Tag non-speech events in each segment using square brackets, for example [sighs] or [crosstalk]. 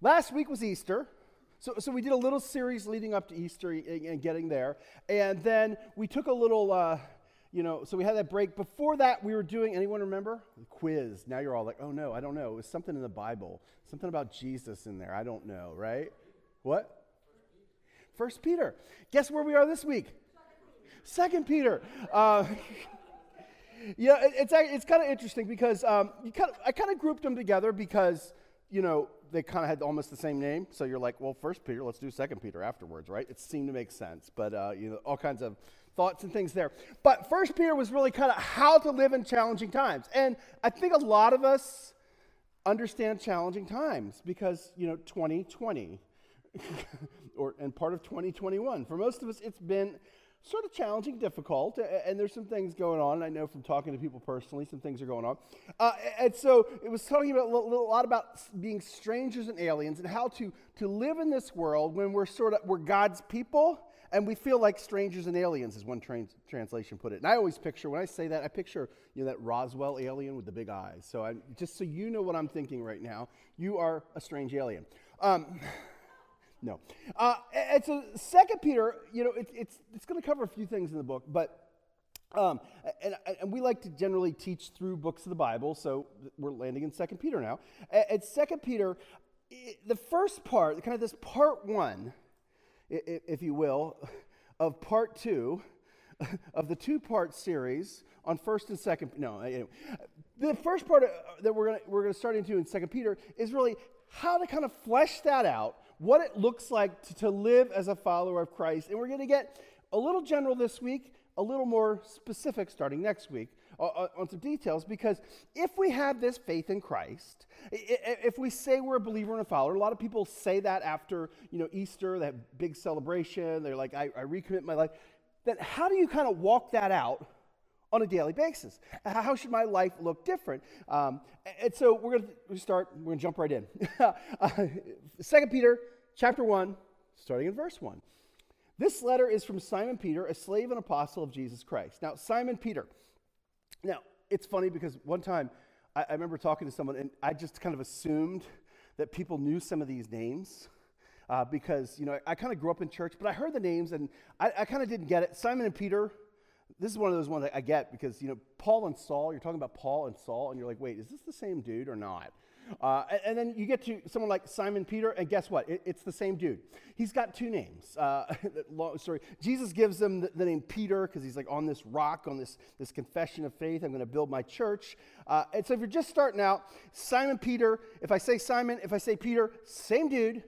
Last week was Easter. So, so we did a little series leading up to Easter and getting there. And then we took a little, uh, you know, so we had that break. Before that, we were doing, anyone remember? The quiz. Now you're all like, oh no, I don't know. It was something in the Bible, something about Jesus in there. I don't know, right? What? First Peter. Guess where we are this week? Second Peter. Uh, [laughs] yeah, it, it's, it's kind of interesting because um, you kind of, I kind of grouped them together because, you know, they kind of had almost the same name. So you're like, well, First Peter, let's do Second Peter afterwards, right? It seemed to make sense, but uh, you know, all kinds of thoughts and things there. But First Peter was really kind of how to live in challenging times, and I think a lot of us understand challenging times because you know 2020 [laughs] or and part of 2021 for most of us it's been sort of challenging, difficult, and there's some things going on. I know from talking to people personally, some things are going on. Uh, and so it was talking about a, lot about being strangers and aliens and how to, to live in this world when we're sort of we're God's people and we feel like strangers and aliens, as one trans- translation put it. And I always picture when I say that, I picture you know that Roswell alien with the big eyes. So I, just so you know what I'm thinking right now, you are a strange alien. Um, no. Uh, and so, Second Peter, you know, it, it's it's going to cover a few things in the book, but um, and, and, we like to generally teach through books of the Bible, so we're landing in Second Peter now. At Second Peter, the first part, kind of this part one, if you will, of part two of the two-part series on First and Second. No, anyway, the first part uh, that we're going we're going to start into in Second Peter is really how to kind of flesh that out what it looks like to, to live as a follower of Christ. And we're going to get a little general this week, a little more specific starting next week uh, uh, on some details because if we have this faith in Christ, if we say we're a believer and a follower, a lot of people say that after you know Easter, that big celebration. They're like, I, I recommit my life. Then how do you kind of walk that out on a daily basis? How should my life look different? Um, and so we're going to start. We're going to jump right in. [laughs] Second Peter chapter 1, starting in verse 1. This letter is from Simon Peter, a slave and apostle of Jesus Christ. Now, Simon Peter. Now, it's funny because one time I, I remember talking to someone and I just kind of assumed that people knew some of these names. Uh, because you know I, I kind of grew up in church, but I heard the names and I, I kind of didn't get it. Simon and Peter, this is one of those ones that I get because you know Paul and Saul. You're talking about Paul and Saul, and you're like, wait, is this the same dude or not? Uh, and, and, then you get to someone like Simon Peter, and guess what? It, it's the same dude. He's got two names. Uh, [laughs] long story. Jesus gives him the, the name Peter because he's like on this rock, on this, this confession of faith. I'm going to build my church. Uh, and so if you're just starting out, Simon Peter, if I say Simon, if I say Peter, same dude.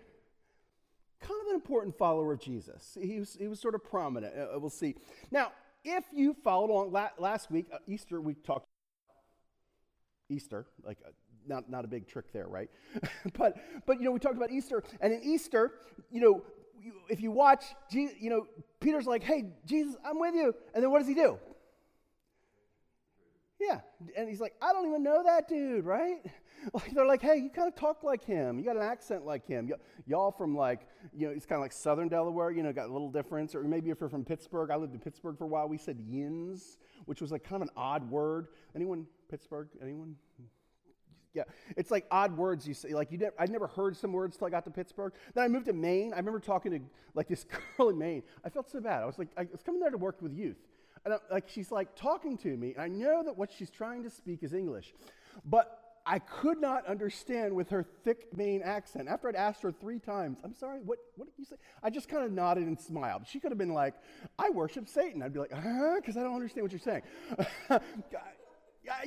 Kind of an important follower of Jesus. He was, he was sort of prominent. Uh, we'll see. Now, if you followed along la- last week, uh, Easter, we talked Easter, like uh, not, not a big trick there, right? [laughs] but, but, you know, we talked about Easter, and in Easter, you know, if you watch, you know, Peter's like, hey, Jesus, I'm with you. And then what does he do? Yeah. And he's like, I don't even know that dude, right? [laughs] Like they're like, hey, you kind of talk like him. You got an accent like him. Y- y'all from like, you know, it's kind of like Southern Delaware, you know, got a little difference. Or maybe if you're from Pittsburgh, I lived in Pittsburgh for a while. We said yins, which was like kind of an odd word. Anyone Pittsburgh? Anyone? Yeah, it's like odd words you say. Like you, never, I'd never heard some words till I got to Pittsburgh. Then I moved to Maine. I remember talking to like this [laughs] girl in Maine. I felt so bad. I was like, I was coming there to work with youth, and I, like she's like talking to me. And I know that what she's trying to speak is English, but I could not understand with her thick Maine accent. After I'd asked her three times, I'm sorry, what, what did you say? I just kind of nodded and smiled. She could have been like, I worship Satan. I'd be like, huh? Because I don't understand what you're saying. [laughs]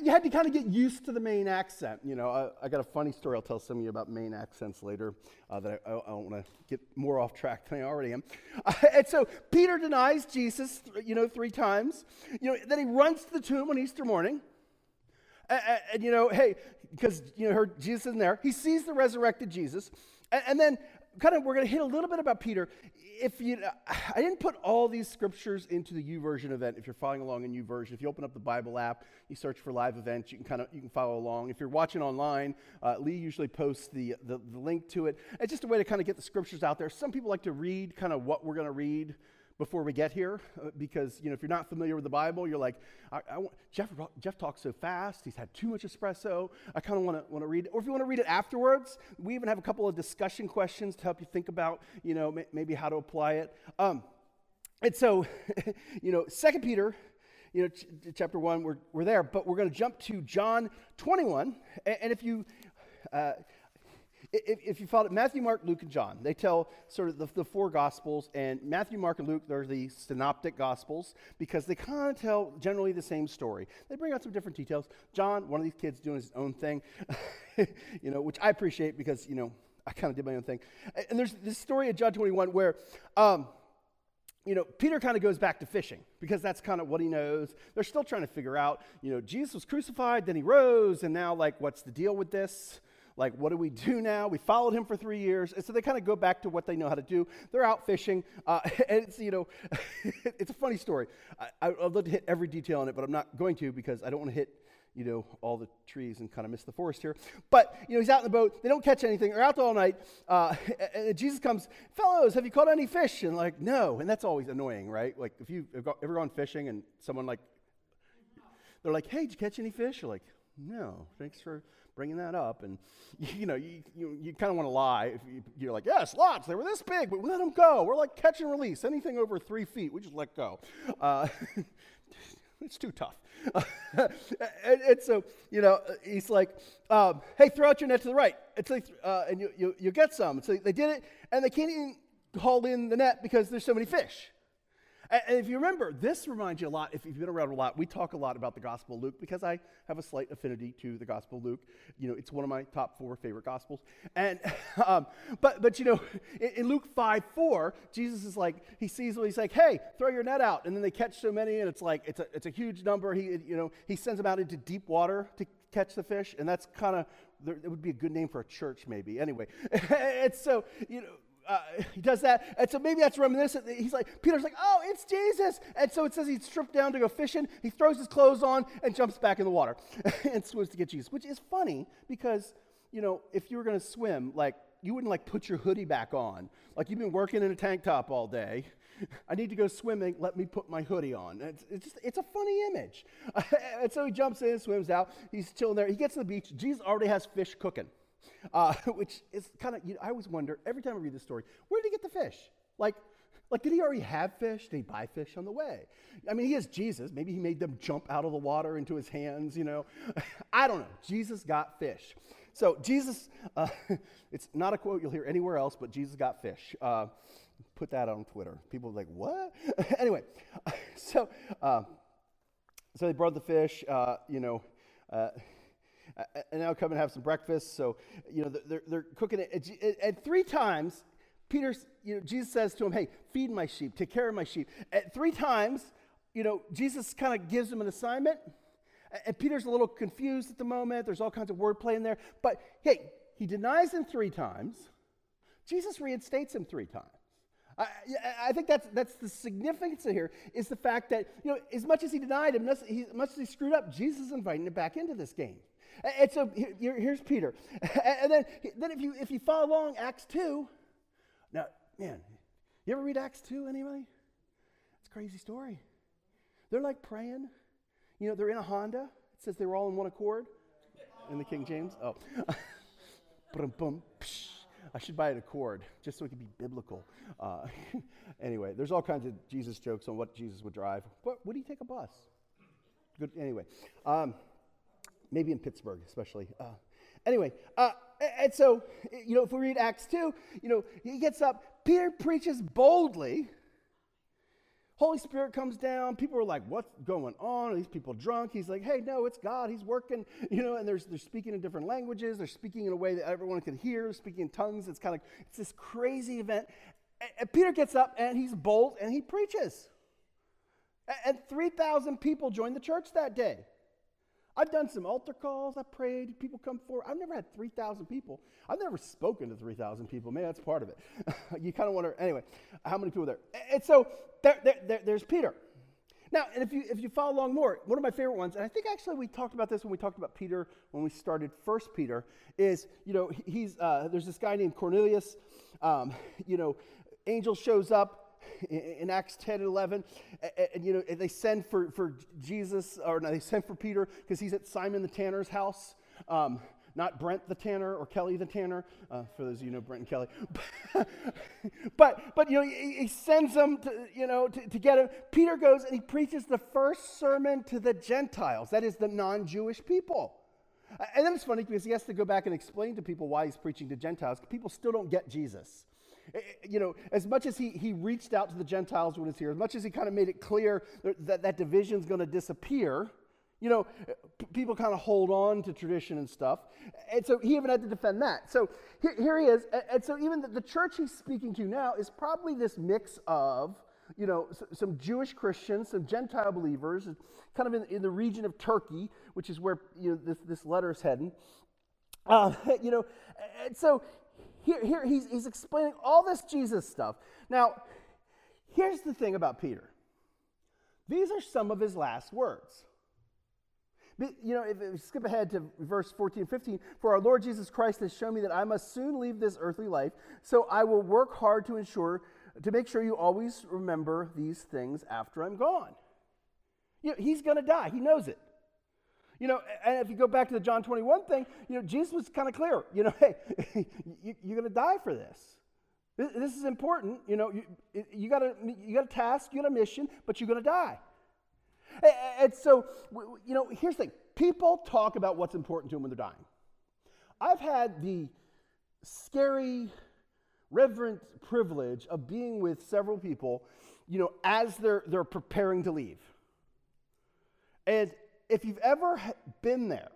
you had to kind of get used to the Maine accent. You know, I, I, got a funny story I'll tell some of you about Maine accents later uh, that I, I, don't want to get more off track than I already am. Uh, [laughs] and so Peter denies Jesus, you know, three times. You know, then he runs to the tomb on Easter morning. And, and, and you know, hey, because, you know, Jesus in there. He sees the resurrected Jesus. And, and then kind of we're going to hit a little bit about Peter. If you, I didn't put all these scriptures into the YouVersion event. If you're following along in YouVersion, if you open up the Bible app, you search for live events, you can kind of you can follow along. If you're watching online, uh, Lee usually posts the, the, the link to it. It's just a way to kind of get the scriptures out there. Some people like to read kind of what we're going to read before we get here uh, because you know if you're not familiar with the bible you're like I, I want, jeff, jeff talks so fast. He's had too much espresso. I kind of want to want to read it or if you want to read it afterwards we even have a couple of discussion questions to help you think about you know maybe how to apply it. Um, and so [laughs] you know second peter you know ch- chapter 1 we're, we're there but we're going to jump to john 21 and, and if you uh, if, if you follow Matthew, Mark, Luke, and John, they tell sort of the, the four gospels, and Matthew, Mark, and Luke, they're the synoptic gospels because they kind of tell generally the same story. They bring out some different details. John, one of these kids doing his own thing, [laughs] you know, which I appreciate because, you know, I kind of did my own thing. And there's this story of John 21 where, um, you know, Peter kind of goes back to fishing because that's kind of what he knows. They're still trying to figure out, you know, Jesus was crucified, then he rose, and now, like, what's the deal with this? Like, what do we do now? We followed him for three years. And so they kind of go back to what they know how to do. They're out fishing. Uh, [laughs] and it's, you know, [laughs] it's a funny story. I, I'd love to hit every detail on it, but I'm not going to because I don't want to hit, you know, all the trees and kind of miss the forest here. But, you know, he's out in the boat. They don't catch anything. They're out all night. Uh, and Jesus comes, fellows, have you caught any fish? And like, no. And that's always annoying, right? Like, if you've ever gone fishing and someone like, they're like, hey, did you catch any fish? You're like, no, thanks for bringing that up. And, [laughs] you know, you, you, you kind of want to lie. You, are like, yes, lots, they were this big, but we let them go. We're like catch and release. Anything over three feet, we just let go. Uh, [laughs] it's too tough. [laughs] and, and, so, you know, he's like, um, hey, throw out your net to the right. It's like, uh, and you, you, you get some. So they did it, and they can't even haul in the net because there's so many fish. And if you remember, this reminds you a lot, if you've been around a lot, we talk a lot about the Gospel of Luke because I have a slight affinity to the Gospel of Luke. You know, it's one of my top four favorite Gospels. And, [laughs] um, but, but, you know, in, in, Luke 5 4, Jesus is like, he sees he's like, hey, throw your net out. And then they catch so many, and it's like, it's a, it's a huge number. He, you know, he sends them out into deep water to catch the fish. And that's kind of, it would be a good name for a church, maybe. Anyway, [laughs] it's so, you know, uh, [laughs] he does that. And so maybe that's reminiscent. He's like, Peter's like, oh, it's Jesus. And so it says he stripped down to go fishing. He throws his clothes on and jumps back in the water [laughs] and swims to get Jesus, which is funny because, you know, if you were going to swim, like, you wouldn't like put your hoodie back on. Like, you've been working in a tank top all day. [laughs] I need to go swimming. Let me put my hoodie on. It's, it's, just, it's a funny image. and so he jumps in, swims out. He's chilling there. He gets to the beach. Jesus already has fish cooking uh, [laughs] which is kind of, you know, I always wonder every time I read this story, where did he get the fish? Like, like, did he already have fish? Did he buy fish on the way? I mean, he is Jesus. Maybe he made them jump out of the water into his hands, you know. [laughs] I don't know. Jesus got fish. So, Jesus, uh, [laughs] it's not a quote you'll hear anywhere else, but Jesus got fish. Uh, put that on Twitter. People are like, what? anyway, so, uh, so they brought the fish, uh, you know. And now come and have some breakfast. So, you know, they're, they're cooking it. And three times, Peter, you know, Jesus says to him, hey, feed my sheep, take care of my sheep. At three times, you know, Jesus kind of gives him an assignment. And Peter's a little confused at the moment. There's all kinds of wordplay in there. But hey, he denies him three times. Jesus reinstates him three times. I, I, think that's, that's the significance of here is the fact that, you know, as much as he denied him, as much as he screwed up, Jesus is inviting him back into this game. And so here, here's Peter. [laughs] And then, then if, you, if you follow along Acts 2, now, man, you ever read Acts 2, anybody? It's a crazy story. They're like praying. You know, they're in a Honda. It says they were all in one accord in the King James. Oh. [laughs] I should buy an Accord just so it could be biblical. Uh, [laughs] anyway, there's all kinds of Jesus jokes on what Jesus would drive. What, would he take a bus? Good. Anyway, um, maybe in Pittsburgh, especially. Uh, anyway, uh, and so, you know, if we read Acts 2, you know, he gets up, Peter preaches boldly. Holy Spirit comes down. People are like, what's going on? Are these people drunk? He's like, hey, no, it's God. He's working, [laughs] you know, and there's, they're speaking in different languages. They're speaking in a way that everyone can hear, speaking in tongues. It's kind of, it's this crazy event. And, Peter gets up and he's bold and he preaches. And, and 3,000 people join the church that day. I've done some altar calls. I prayed. People come forward. I've never had 3,000 people. I've never spoken to 3,000 people. Man, that's part of it. [laughs] you kind of wonder, anyway, how many people there? And so there, there, there, there's Peter. Now, and if you, if you follow along more, one of my favorite ones, and I think actually we talked about this when we talked about Peter when we started First Peter, is, you know, he's, uh, there's this guy named Cornelius. Um, you know, angel shows up in, Acts 10 and 11, and, and, you know, they send for, for Jesus, or no, they send for Peter because he's at Simon the Tanner's house. Um, not Brent the Tanner or Kelly the Tanner, uh, for those of you who know Brent and Kelly. [laughs] but, but you know, he, he sends them to, you know, to, to get him. Peter goes and he preaches the first sermon to the Gentiles, that is, the non Jewish people. And then it's funny because he has to go back and explain to people why he's preaching to Gentiles. People still don't get Jesus. Eh, eh, you know, as much as he, he reached out to the Gentiles when he's here, as much as he kind of made it clear that that division's going to disappear, you know, p- people kind of hold on to tradition and stuff. And so he even had to defend that. So here, here he is. And, and so even the, the, church he's speaking to now is probably this mix of, you know, some Jewish Christians, some Gentile believers, kind of in, in the region of Turkey, which is where you know, this, this letter is heading. Uh, [laughs] you know, and so here, here he's, he's explaining all this Jesus stuff. Now, here's the thing about Peter these are some of his last words. You know, if we skip ahead to verse 14 15, for our Lord Jesus Christ has shown me that I must soon leave this earthly life, so I will work hard to ensure, to make sure you always remember these things after I'm gone. You know, he's going to die. He knows it. You know, and if you go back to the John 21 thing, you know, Jesus was kind of clear. You know, [laughs] hey, [laughs] you, are going to die for this. this. is important. You know, you, you, got a, you got a task, you got a mission, but you're going to die. And so, you know, here's the thing people talk about what's important to them when they're dying. I've had the scary, reverent privilege of being with several people, you know, as they're, they're preparing to leave. And if you've ever been there,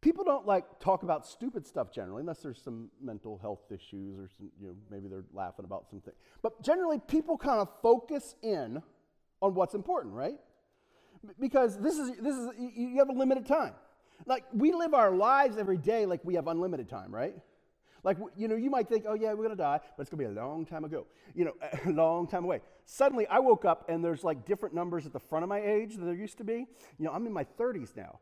people don't like talk about stupid stuff generally, unless there's some mental health issues or some, you know, maybe they're laughing about something. But generally, people kind of focus in on what's important, right? Because this is this is you have a limited time. Like we live our lives every day like we have unlimited time, right? Like, you know, you might think, oh, yeah, we're going to die, but it's going to be a long time ago, you know, [laughs] a long time away. Suddenly, I woke up and there's like different numbers at the front of my age than there used to be. You know, I'm in my 30s now.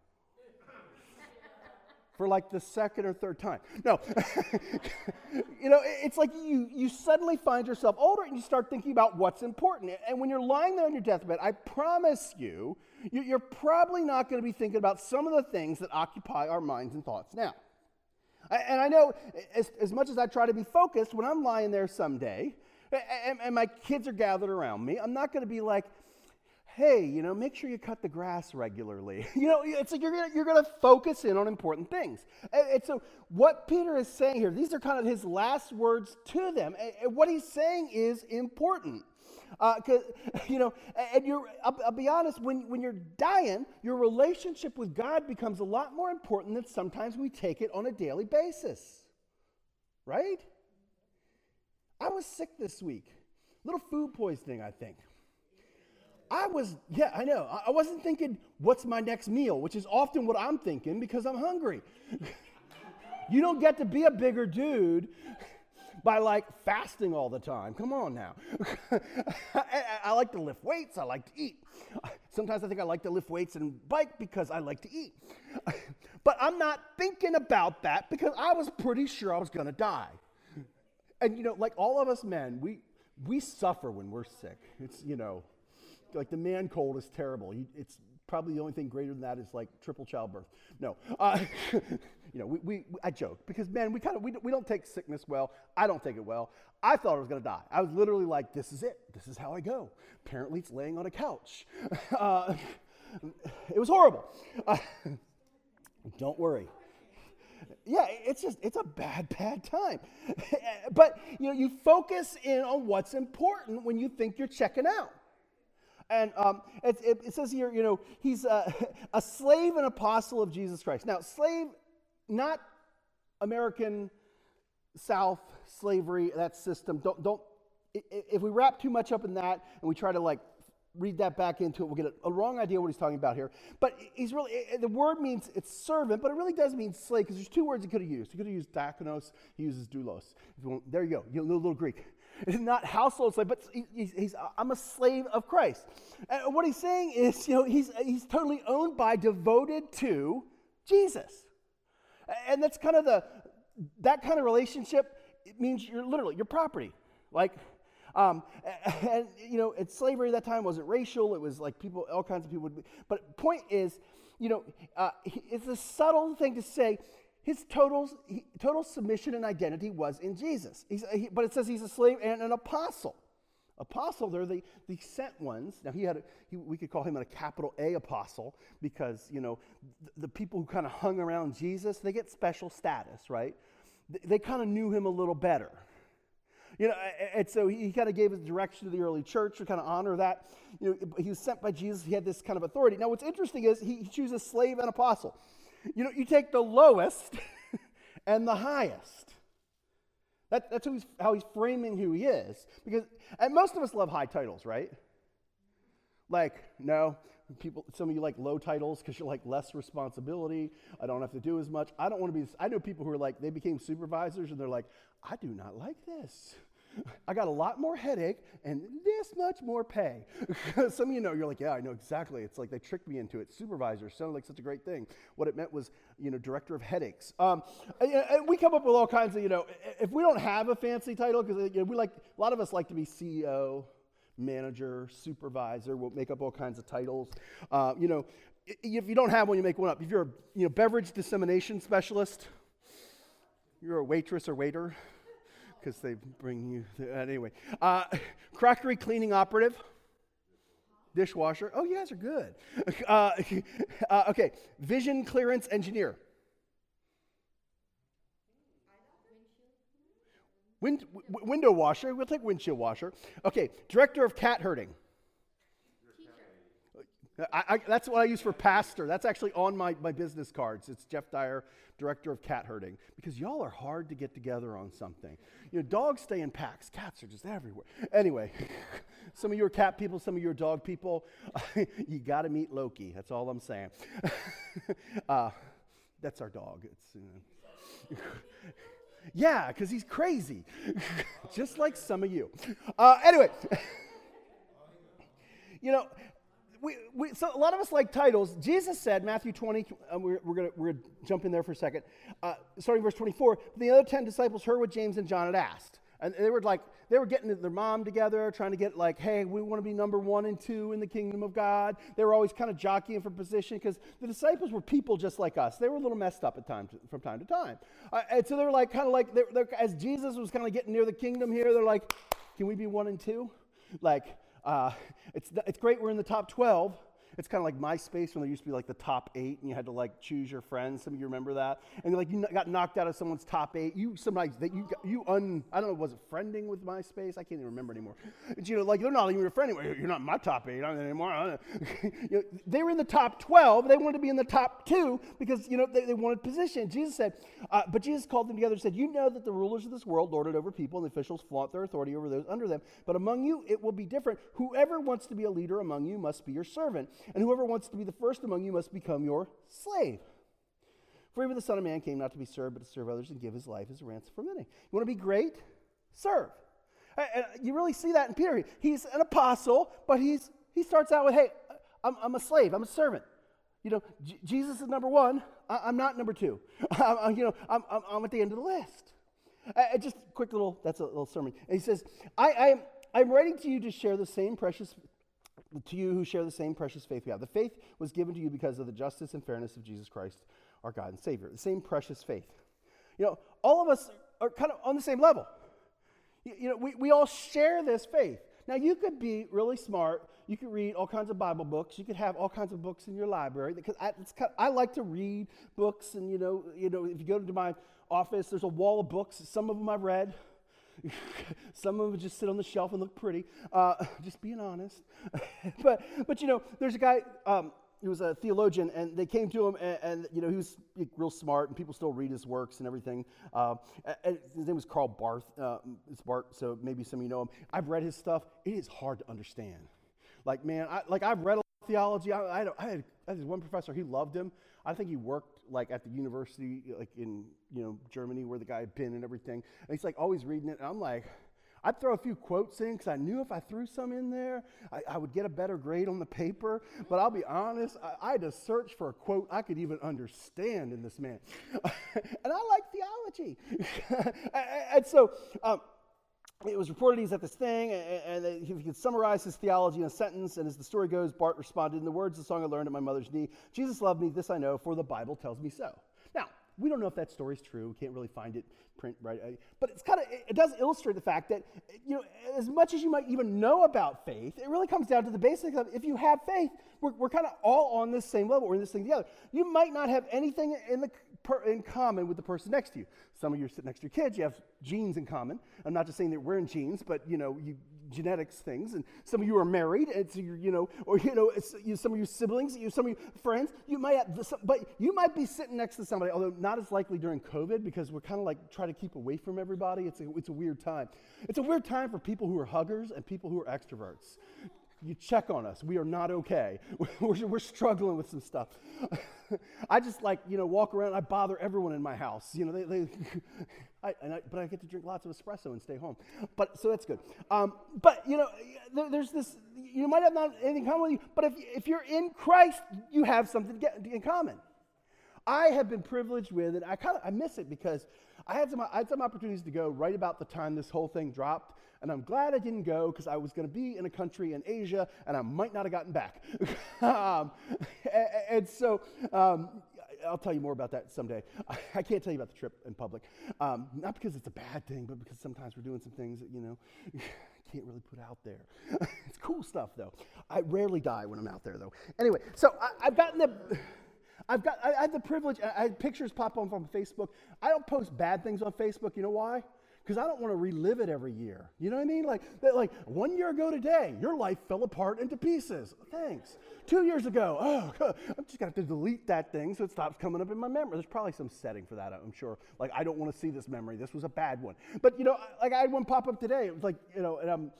[laughs] For like the second or third time. No. [laughs] you know, it's like you, you suddenly find yourself older and you start thinking about what's important. And when you're lying there on your deathbed, I promise you, you're probably not going to be thinking about some of the things that occupy our minds and thoughts now. And I know as, as much as I try to be focused, when I'm lying there someday and, and my kids are gathered around me, I'm not going to be like, hey, you know, make sure you cut the grass regularly. [laughs] you know, it's like you're gonna, you're going to focus in on important things. And, and, so, what Peter is saying here, these are kind of his last words to them. And, what he's saying is important. Uh, [laughs] you know, and you're, I'll, I'll, be honest, when, when you're dying, your relationship with God becomes a lot more important than sometimes we take it on a daily basis. Right? I was sick this week. Little food poisoning, I think. I was, yeah, I know. I wasn't thinking, what's my next meal, which is often what I'm thinking because I'm hungry. [laughs] you don't get to be a bigger dude by like fasting all the time. Come on now. [laughs] I, I, like to lift weights, I like to eat. Sometimes I think I like to lift weights and bike because I like to eat. [laughs] but I'm not thinking about that because I was pretty sure I was going to die. And you know, like all of us men, we we suffer when we're sick. It's, you know, like the man cold is terrible. It's probably the only thing greater than that is like triple childbirth. No, uh, [laughs] you know, we, we, I joke because man, we kind of we, we don't take sickness well. I don't take it well. I thought I was going to die. I was literally like, this is it. This is how I go. Apparently, it's laying on a couch. [laughs] Uh, it was horrible. Uh, [laughs] don't worry. Yeah, it's just it's a bad, bad time. but you know, you focus in on what's important when you think you're checking out. And um, it, it, it, says here, you know, he's a, [laughs] a slave and apostle of Jesus Christ. Now, slave, not American South slavery, that system. Don't, don't, if we wrap too much up in that and we try to like read that back into it, we'll get a, a wrong idea what he's talking about here. But he's really, the word means it's servant, but it really does mean slave because there's two words he could have used. He could have used diakonos, he uses doulos. There you go, you know, little Greek. It's not household slave, but he's, he's, I'm a slave of Christ. And what he's saying is, you know, he's, he's totally owned by, devoted to Jesus. And that's kind of the, that kind of relationship, it means you're literally your property. Like, Um, [laughs] and, you know, and slavery at that time wasn't racial. It was like people, all kinds of people would be. But point is, you know, uh, it's a subtle thing to say his total, total submission and identity was in Jesus. He, but it says he's a slave and an apostle. Apostle, they're the, the sent ones. Now, he had, a, he, we could call him a capital A apostle because, you know, the, the people who kind of hung around Jesus, they get special status, right? They, they kind of knew him a little better. You know, and so he, kind of gave his direction to the early church to kind of honor that. You know, he was sent by Jesus. He had this kind of authority. Now, what's interesting is he, he chooses slave and apostle. You know, you take the lowest [laughs] and the highest. That, that's he's, how he's framing who he is. Because, and most of us love high titles, right? Like, no, people, some of you like low titles because you're like less responsibility. I don't have to do as much. I don't want to be, I know people who are like, they became supervisors and they're like, I do not like this. [laughs] I got a lot more headache and this much more pay. [laughs] Some of you know, you're like, yeah, I know exactly. It's like they tricked me into it. Supervisor sounded like such a great thing. What it meant was, you know, director of headaches. Um, and, and we come up with all kinds of, you know, if we don't have a fancy title, because you know, we like, a lot of us like to be CEO, manager, supervisor. We'll make up all kinds of titles. Uh, you know, if you don't have one, you make one up. If you're a you know, beverage dissemination specialist, you're a waitress or waiter because they bring you. To, uh, anyway, uh, crockery cleaning operative, dishwasher. Oh, you guys are good. [laughs] Uh, [laughs] uh, okay, vision clearance engineer. Wind, w- window washer. We'll take windshield washer. Okay, director of cat herding. I, I, that's what I use for pastor. That's actually on my, my business cards. It's Jeff Dyer, director of cat herding, because y'all are hard to get together on something. You know, dogs stay in packs, cats are just everywhere. Anyway, [laughs] some of you are cat people, some of you are dog people. [laughs] you got to meet Loki. That's all I'm saying. [laughs] uh, that's our dog. It's, know. yeah, because he's crazy, just like some of you. Uh, anyway, you know, we, we, so a lot of us like titles. Jesus said, Matthew 20, uh, we're, we're going we're to jump in there for a second, uh, starting verse 24. The other 10 disciples heard what James and John had asked. And they were like, they were getting their mom together, trying to get like, hey, we want to be number one and two in the kingdom of God. They were always kind of jockeying for position because the disciples were people just like us. They were a little messed up at times from time to time. Uh, and so they were like, kind of like, they're, they're, as Jesus was kind of getting near the kingdom here, they're like, can we be one and two? Like, uh, it's, it's great we're in the top 12, it's kind of like MySpace when there used to be like the top eight and you had to like choose your friends. Some of you remember that. And like you got knocked out of someone's top eight. You somebody that you you un I don't know was it friending with MySpace? I can't even remember anymore. But, you know like they're not even your friend anymore. You're not my top eight anymore. [laughs] you know, they were in the top twelve. They wanted to be in the top two because you know they, they wanted position. Jesus said, uh, but Jesus called them together and said, "You know that the rulers of this world lord it over people, and the officials flaunt their authority over those under them. But among you it will be different. Whoever wants to be a leader among you must be your servant, and whoever wants to be the first among you must become your slave. For even the Son of Man came not to be served, but to serve others and give his life as a ransom for many. You want to be great? Serve. And you really see that in Peter. He's an apostle, but he's, he starts out with, hey, I'm, I'm a slave, I'm a servant. You know, J- Jesus is number one. I, am not number two. [laughs] I'm, you know, I'm, I'm, I'm, at the end of the list. Uh, just quick little, that's a little sermon. And he says, I, I am, I'm writing to you to share the same precious to you who share the same precious faith we have. The faith was given to you because of the justice and fairness of Jesus Christ, our God and Savior. The same precious faith. You know, all of us are kind of on the same level. You, you know, we, we all share this faith. Now, you could be really smart. You could read all kinds of Bible books. You could have all kinds of books in your library. Because I, kind of, I like to read books, and you know, you know, if you go to my office, there's a wall of books. Some of them I've read. [laughs] Some of them just sit on the shelf and look pretty. Uh, [laughs] just being honest. [laughs] but, but, you know, there's a guy, um, he was a theologian, and they came to him, and, and, you know, he was real smart, and people still read his works and everything. Uh, and his name was Karl Barth. Uh, it's Barth, so maybe some of you know him. I've read his stuff. It is hard to understand. Like, man, I, like I've read a lot of theology. I, I, I, had, I had one professor, he loved him. I think he worked like at the university, like in you know Germany, where the guy had been and everything. And he's like always reading it. And I'm like, I'd throw a few quotes in because I knew if I threw some in there, I, I, would get a better grade on the paper. But I'll be honest, I, I had to search for a quote I could even understand in this man. [laughs] and I like theology. [laughs] and so, um, it was reported he's at this thing, and, he could summarize his theology in a sentence. And as the story goes, Barth responded, In the words of the song I learned at my mother's knee, Jesus loved me, this I know, for the Bible tells me so. We don't know if that story's true. We can't really find it print right, uh, but it's kind of it does illustrate the fact that you know as much as you might even know about faith, it really comes down to the basics of if you have faith, we're, we're kind of all on this same level. We're in this thing together. You might not have anything in the in common with the person next to you. Some of you are sitting next to your kids, you have genes in common. I'm not just saying that we're in genes, but you know, you, genetics things. And some of you are married, and so you're, you know, or you know, you, some of your siblings, you, some of your friends, you might have, but you might be sitting next to somebody, although not as likely during COVID because we're kind of like trying to keep away from everybody. It's a, it's a weird time. It's a weird time for people who are huggers and people who are extroverts you check on us. We are not okay. [laughs] We're, we're struggling with some stuff. [laughs] I just like, you know, walk around. I bother everyone in my house. You know, they, they [laughs] I, I, but I get to drink lots of espresso and stay home. But so that's good. Um, but you know, there, there's this. You might have not anything in common with you, but if if you're in Christ, you have something in common. I have been privileged with, and I kind of I miss it because I had some I had some opportunities to go right about the time this whole thing dropped, and I'm glad I didn't go because I was going to be in a country in Asia, and I might not have gotten back. [laughs] um, [laughs] and, and, so. Um, I'll tell you more about that someday. [laughs] I can't tell you about the trip in public, um, not because it's a bad thing, but because sometimes we're doing some things that you know [sighs] I can't really put out there. [laughs] it's cool stuff though. I rarely die when I'm out there though. Anyway, so I, I've gotten the. [sighs] I've got, I, I have the privilege, I, I pictures pop up on Facebook. I don't post bad things on Facebook. You know why? Because I don't want to relive it every year. You know what I mean? Like, like one year ago today, your life fell apart into pieces. Thanks. Two years ago, oh, [laughs] I'm just going to have to delete that thing so it stops coming up in my memory. There's probably some setting for that, I'm sure. Like, I don't want to see this memory. This was a bad one. But, you know, like I had one pop up today. It was like, you know, and I'm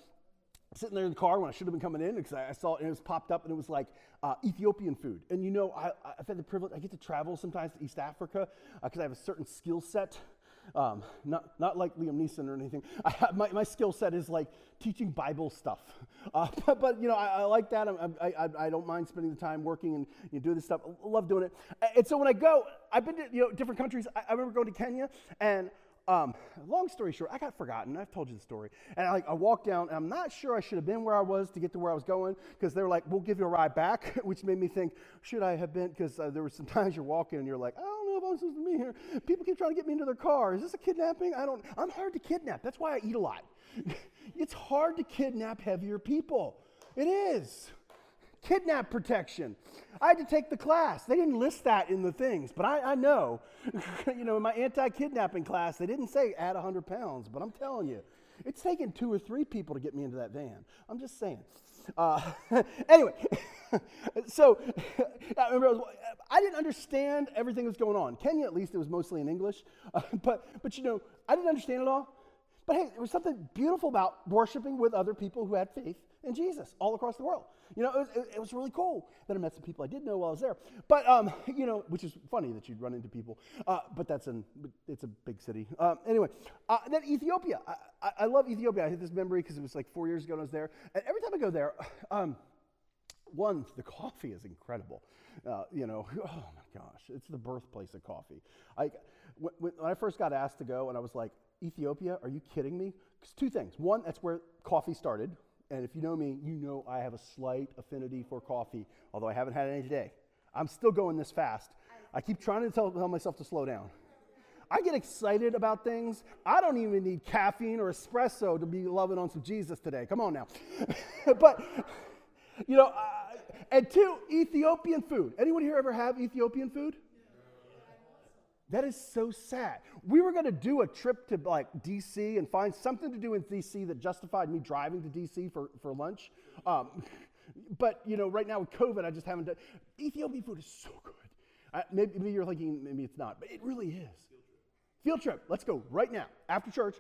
sitting there in the car when I should have been coming in because I, saw it and it was popped up and it was like uh, Ethiopian food. And you know, I, have had the privilege, I get to travel sometimes to East Africa because uh, I have a certain skill set. Um, not, not like Liam Neeson or anything. [laughs] Have, my my skill set is like teaching Bible stuff. [laughs] Uh, but, [laughs] but, you know, I, I like that. I, I, I, don't mind spending the time working and you know, doing this stuff. I love doing it. And so when I go, I've been to you know, different countries. I, I remember going to Kenya and um, long story short, I got forgotten. I've told you the story. And I, like, I walked down, and I'm not sure I should have been where I was to get to where I was going because they were like, we'll give you a ride back, which made me think, should I have been? Because uh, there were some times you're walking and you're like, don't know if I'm supposed to be here. People keep trying to get me into their car. Is this a kidnapping? I don't, I'm hard to kidnap. That's why I eat a lot. [laughs] it's hard to kidnap heavier people. It is kidnap protection. I had to take the class. They didn't list that in the things, but I, I know. [laughs] you know, in my anti kidnapping class, they didn't say add 100 pounds, but I'm telling you, it's taken two or three people to get me into that van. I'm just saying. Uh, [laughs] anyway, [laughs] so [laughs] I, remember, I didn't understand everything that was going on. Kenya, at least, it was mostly in English. Uh, but, but, you know, I didn't understand it all. But hey, there was something beautiful about worshiping with other people who had faith in Jesus all across the world. You know, it was, it, was, really cool. Then I met some people I did know while I was there. But, um, [laughs] you know, which is funny that you'd run into people. Uh, but that's in, it's a big city. Um, anyway, uh, then Ethiopia. I, I, I, love Ethiopia. I had this memory because it was like four years ago when I was there. And every time I go there, [sighs] um, one, the coffee is incredible. Uh, you know, [sighs] oh my gosh, it's the birthplace of coffee. I, when, when I first got asked to go, and I was like, Ethiopia, are you kidding me? Because two things. One, that's where coffee started. And if you know me, you know I have a slight affinity for coffee, although I haven't had any today. I'm still going this fast. I keep trying to tell, tell myself to slow down. I get excited about things. I don't even need caffeine or espresso to be loving on some Jesus today. Come on now. [laughs] but, you know, uh, and two, Ethiopian food. Anyone here ever have Ethiopian food? That is so sad. We were going to do a trip to like DC and find something to do in DC that justified me driving to DC for, for lunch. Um, [laughs] but you know, right now with COVID, I just haven't done. Ethiopian food is so good. Maybe, maybe you're thinking maybe it's not, but it really is. Field trip. Let's go right now after church.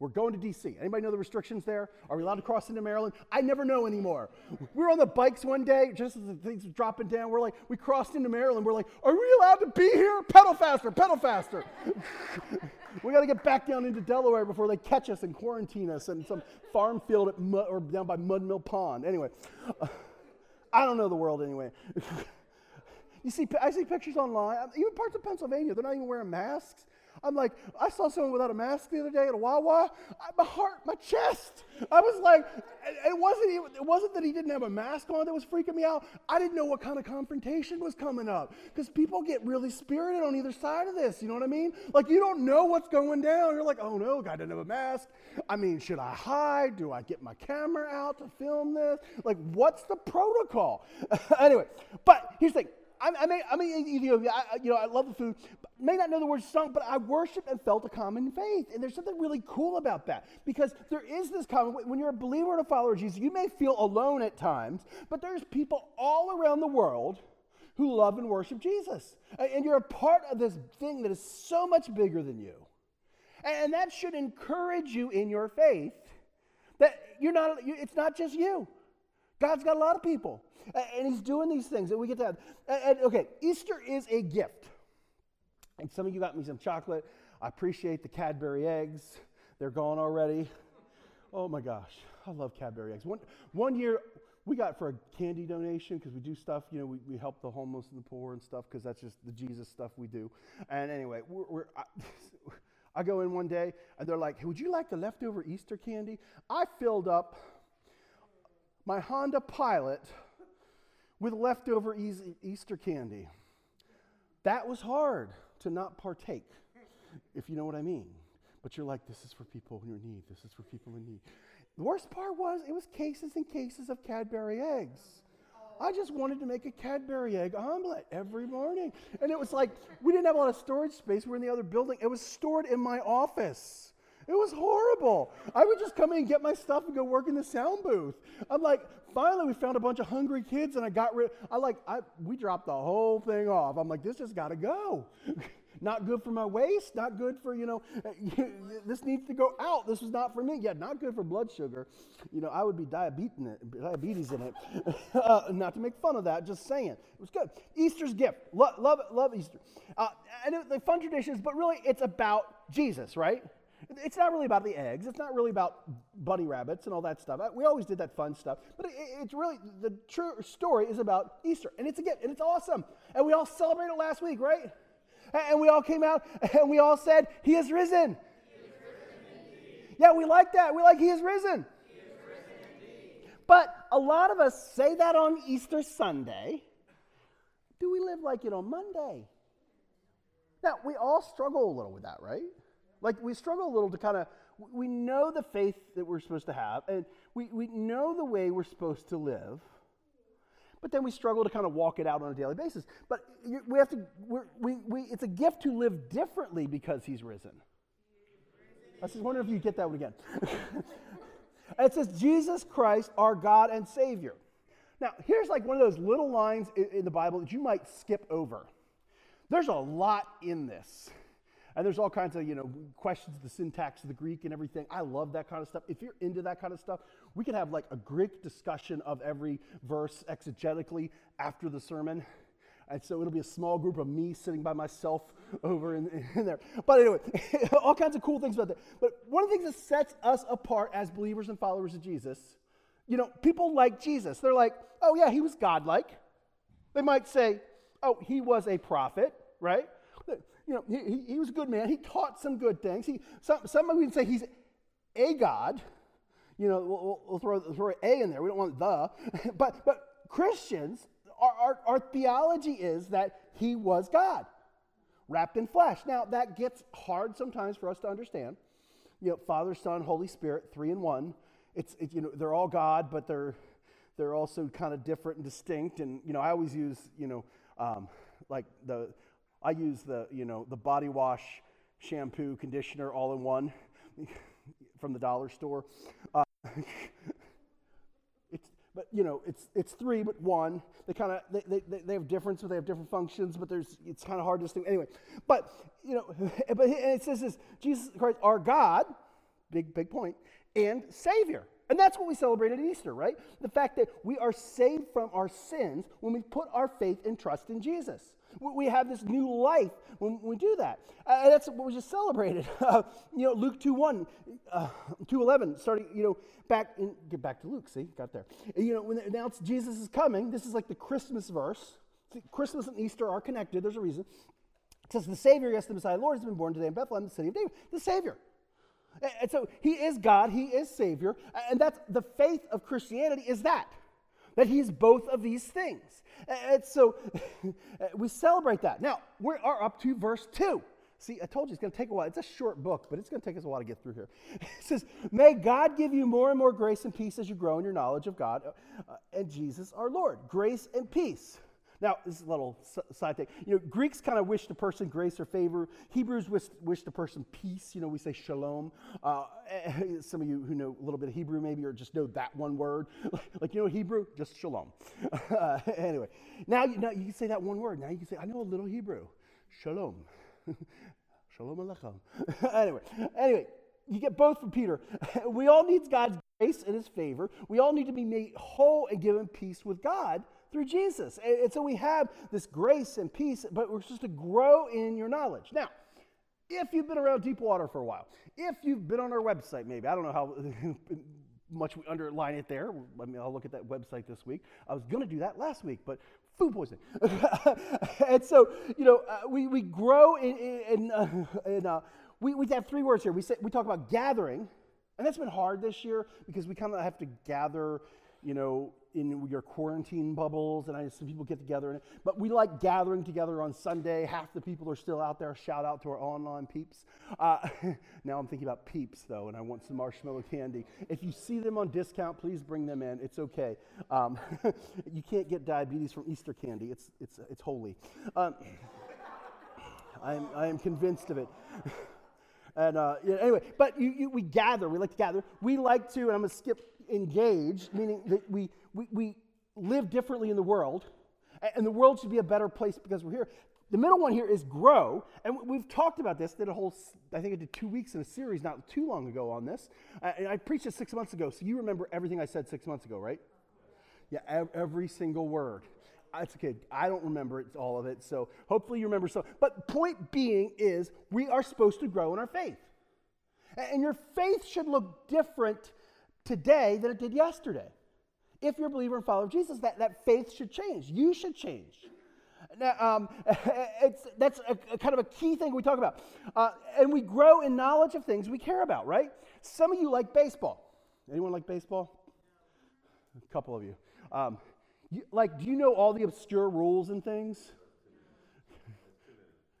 We're going to DC. Anybody know the restrictions there? Are we allowed to cross into Maryland? I never know anymore. We were on the bikes one day, just as the things were dropping down. We're like, we crossed into Maryland. We're like, are we allowed to be here? Pedal faster, pedal faster. [laughs] we got to get back down into Delaware before they catch us and quarantine us in some farm field at Mud, or down by Mud Mill Pond. Anyway, uh, [laughs] I don't know the world anyway. [laughs] you see, I see pictures online, even parts of Pennsylvania, they're not even wearing masks. I'm like, I saw someone without a mask the other day at a Wawa. I, my heart, my chest. I was like, it wasn't even, it wasn't that he didn't have a mask on that was freaking me out. I didn't know what kind of confrontation was coming up because people get really spirited on either side of this. You know what I mean? Like you don't know what's going down. You're like, oh no, guy didn't have a mask. I mean, should I hide? Do I get my camera out to film this? Like, what's the protocol? [laughs] anyway, but here's the thing. I, I, may, I mean, Ethiopia, I, you know, I love the food. May not know the word sung, but I worshiped and felt a common faith. And there's something really cool about that because there is this common, when you're a believer and a follower of Jesus, you may feel alone at times, but there's people all around the world who love and worship Jesus. And you're a part of this thing that is so much bigger than you. And that should encourage you in your faith that you're not, it's not just you. God's got a lot of people. And he's doing these things, and we get to have. And, okay, Easter is a gift. And some of you got me some chocolate. I appreciate the Cadbury eggs. They're gone already. Oh my gosh, I love Cadbury eggs. One, one year, we got for a candy donation because we do stuff, you know, we, we help the homeless and the poor and stuff because that's just the Jesus stuff we do. And anyway, we're, we're I, [laughs] I go in one day and they're like, hey, Would you like the leftover Easter candy? I filled up my Honda Pilot with leftover Easter candy. That was hard to not partake, if you know what I mean. But you're like, this is for people in need. This is for people in need. The worst part was it was cases and cases of Cadbury eggs. I just wanted to make a Cadbury egg omelet every morning. And it was like, we didn't have a lot of storage space. We were in the other building. It was stored in my office. It was horrible. I would just come in and get my stuff and go work in the sound booth. I'm like, finally, we found a bunch of hungry kids, and I got rid. I like, I we dropped the whole thing off. I'm like, this just got to go. [laughs] not good for my waist. Not good for you know. [laughs] this needs to go out. This was not for me. Yeah, not good for blood sugar. You know, I would be diabetes in it. Diabetes in it. [laughs] uh, not to make fun of that. Just saying, it was good. Easter's gift. Lo- love, love Easter. Uh, and it, the fun traditions, but really, it's about Jesus, right? It's not really about the eggs. It's not really about bunny rabbits and all that stuff. We always did that fun stuff. But it, it's really, the true story is about Easter. And it's a gift, and it's awesome. And we all celebrated last week, right? And we all came out [laughs] and we all said, He is risen. He is risen yeah, we like that. We like He is risen. He is risen but a lot of us say that on Easter Sunday. Do we live like it on Monday? Now, we all struggle a little with that, right? Like we struggle a little to kind of, we know the faith that we're supposed to have, and we, we know the way we're supposed to live, but then we struggle to kind of walk it out on a daily basis. But we have to, we, we, it's a gift to live differently because he's risen. I was just wondering if you get that one again. [laughs] it says, Jesus Christ, our God and Savior. Now, here's like one of those little lines in, in the Bible that you might skip over. There's a lot in this. And there's all kinds of, you know, questions, the syntax of the Greek and everything. I love that kind of stuff. If you're into that kind of stuff, we could have like a Greek discussion of every verse exegetically after the sermon. And so it'll be a small group of me sitting by myself over in, in there. But anyway, [laughs] all kinds of cool things about that. But one of the things that sets us apart as believers and followers of Jesus, you know, people like Jesus. They're like, oh, yeah, he was godlike. They might say, oh, he was a prophet, right? You know, he, he was a good man. He taught some good things. He, some, some can say he's a God. You know, we'll, we'll throw, throw A in there. We don't want the. [laughs] But, but Christians, our, our, our theology is that he was God, wrapped in flesh. Now, that gets hard sometimes for us to understand. You know, Father, Son, Holy Spirit, three in one. It's, it, you know, they're all God, but they're, they're also kind of different and distinct. And, you know, I always use, you know, um, like the I use the, you know, the body wash, shampoo, conditioner all in one [laughs] from the dollar store. Uh, [laughs] it's, but you know, it's it's three but one. They kind of they, they, they have difference, but they have different functions. But there's it's kind of hard to distinguish. Anyway, but you know, [laughs] but it says this: Jesus Christ, our God, big big point, and Savior. And that's what we celebrate at Easter, right? The fact that we are saved from our sins when we put our faith and trust in Jesus. We have this new life when we do that. Uh, that's what we just celebrated. [laughs] Uh, you know, Luke 2 1, uh, 2 11, starting, you know, back in, get back to Luke, see, got there. You know, when they announced Jesus is coming, this is like the Christmas verse. See, Christmas and Easter are connected, there's a reason. It says the Savior, yes, the Messiah, Lord, has been born today in Bethlehem, the city of David. The Savior. And so he is God, he is Savior, and that's the faith of Christianity is that. That he's both of these things. And so [laughs] we celebrate that. Now, we are up to verse 2. See, I told you it's going to take a while. It's a short book, but it's going to take us a while to get through here. [laughs] It says, May God give you more and more grace and peace as you grow in your knowledge of God uh, and Jesus our Lord. Grace and peace. Now, this is a little side thing. You know, Greeks kind of wish the person grace or favor. Hebrews wish, wish the person peace. You know, we say shalom. Uh, [laughs] some of you who know a little bit of Hebrew maybe or just know that one word. [laughs] like, you know Hebrew? Just shalom. Uh, [laughs] anyway, now you, now you can say that one word. Now you can say, I know a little Hebrew. Shalom. shalom aleichem. anyway, anyway, you get both from Peter. we all need God's grace and his favor. We all need to be made whole and given peace with God through Jesus. And, so we have this grace and peace, but we're supposed to grow in your knowledge. Now, if you've been around deep water for a while, if you've been on our website, maybe, I don't know how [laughs] much we underline it there. I mean, I'll look at that website this week. I was going to do that last week, but food poisoning. [laughs] and so, you know, uh, we, we grow in, in, uh, in uh, we, we have three words here. We, say, we talk about gathering, and that's been hard this year because we kind of have to gather, you know, in your quarantine bubbles, and I some people get together. but we like gathering together on Sunday. Half the people are still out there. Shout out to our online peeps. Uh, [laughs] now I'm thinking about peeps though, and I want some marshmallow candy. If you see them on discount, please bring them in. It's okay. Um, [laughs] you can't get diabetes from Easter candy. It's it's it's holy. Um, [laughs] I am I am convinced of it. And uh, anyway, but you, you, we gather, we like to gather. We like to, and I'm going to skip engage, meaning that we, we, we live differently in the world, and the world should be a better place because we're here. The middle one here is grow, and we've talked about this. Did a whole, I think I did two weeks in a series not too long ago on this, and I preached it six months ago. So you remember everything I said six months ago, right? Yeah, every single word. It's okay. I don't remember it, all of it. So hopefully you remember some. But point being is we are supposed to grow in our faith, and your faith should look different today than it did yesterday. If you're a believer and follower of Jesus, that, that faith should change. You should change. Now, um, [laughs] it's, that's a, a, kind of a key thing we talk about. Uh, and we grow in knowledge of things we care about, right? Some of you like baseball. Anyone like baseball? A couple of you. Um, you like, do you know all the obscure rules and things?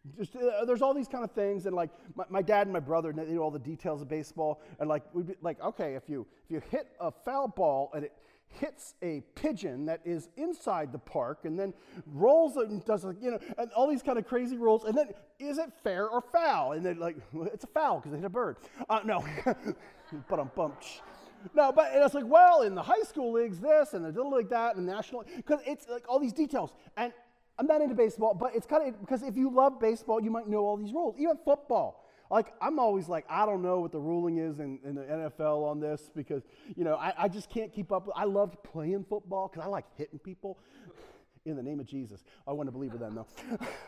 [laughs] Just, uh, there's all these kind of things, and like my, my, dad and my brother they knew all the details of baseball, and like we'd be like, okay, if you if you hit a foul ball and it hits a pigeon that is inside the park, and then rolls and does like you know, and all these kind of crazy rules, and then is it fair or foul? And then like well, it's a foul because they hit a bird. Uh, no, but I'm bumped. No, but it's like, well, in the high school leagues, this and the little league that, and the national, because it's like all these details. And I'm not into baseball, but it's kind of because if you love baseball, you might know all these rules. Even football. Like, I'm always like, I don't know what the ruling is in, in the NFL on this because, you know, I, I just can't keep up. I loved playing football because I like hitting people in the name of Jesus. I want to believe in them though.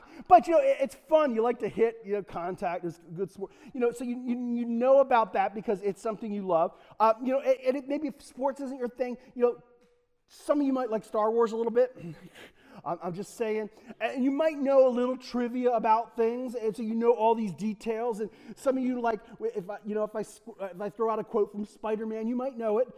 [laughs] but you know, it, it's fun. You like to hit, you know, contact. is good sport. You know, so you, you, you know about that because it's something you love. Uh, you know, and it, maybe if sports isn't your thing, you know, some of you might like Star Wars a little bit. [laughs] I'm just saying. And you might know a little trivia about things, and so you know all these details. And some of you like, if I, you know, if I if I throw out a quote from Spider-Man, you might know it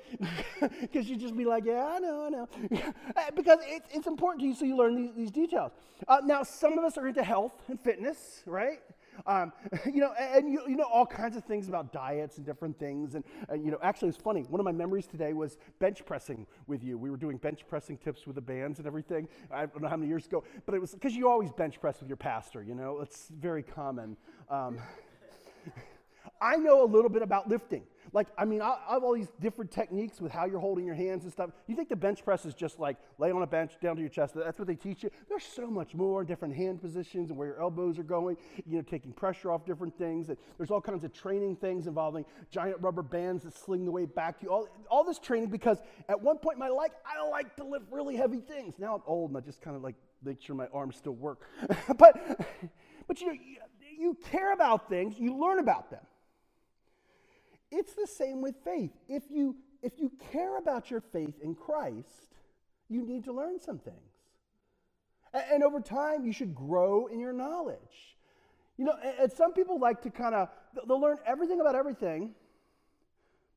[laughs] because you just be like, yeah, I know, I know, [laughs] because it's it's important to you, so you learn these, these details. Uh, now, some of us are into health and fitness, right? Um, [laughs] you know, and you, you know all kinds of things about diets and different things. And, and, you know, actually, it's funny. One of my memories today was bench pressing with you. We were doing bench pressing tips with the bands and everything. I don't know how many years ago, but it was because you always bench press with your pastor. You know, it's very common. Um, [laughs] I know a little bit about lifting. Like, I mean, I, I, have all these different techniques with how you're holding your hands and stuff. You think the bench press is just like lay on a bench down to your chest? That's what they teach you. There's so much more, different hand positions and where your elbows are going, you know, taking pressure off different things. And there's all kinds of training things involving giant rubber bands that sling the weight back to you. All, all this training because at one point in my life, I like to lift really heavy things. Now I'm old and I just kind of like make sure my arms still work. [laughs] but, [laughs] but you know, you, you care about things, you learn about them. It's the same with faith. If you, if you care about your faith in Christ, you need to learn some things. And, and over time, you should grow in your knowledge. You know, and some people like to kind of, they'll learn everything about everything,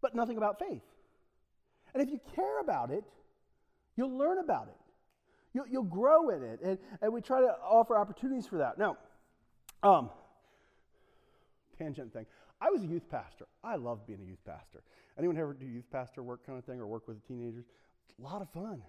but nothing about faith. And if you care about it, you'll learn about it. You'll, you'll grow in it. And, and we try to offer opportunities for that. Now, um, tangent thing. I was a youth pastor. I loved being a youth pastor. Anyone ever do youth pastor work kind of thing or work with teenagers? a lot of fun.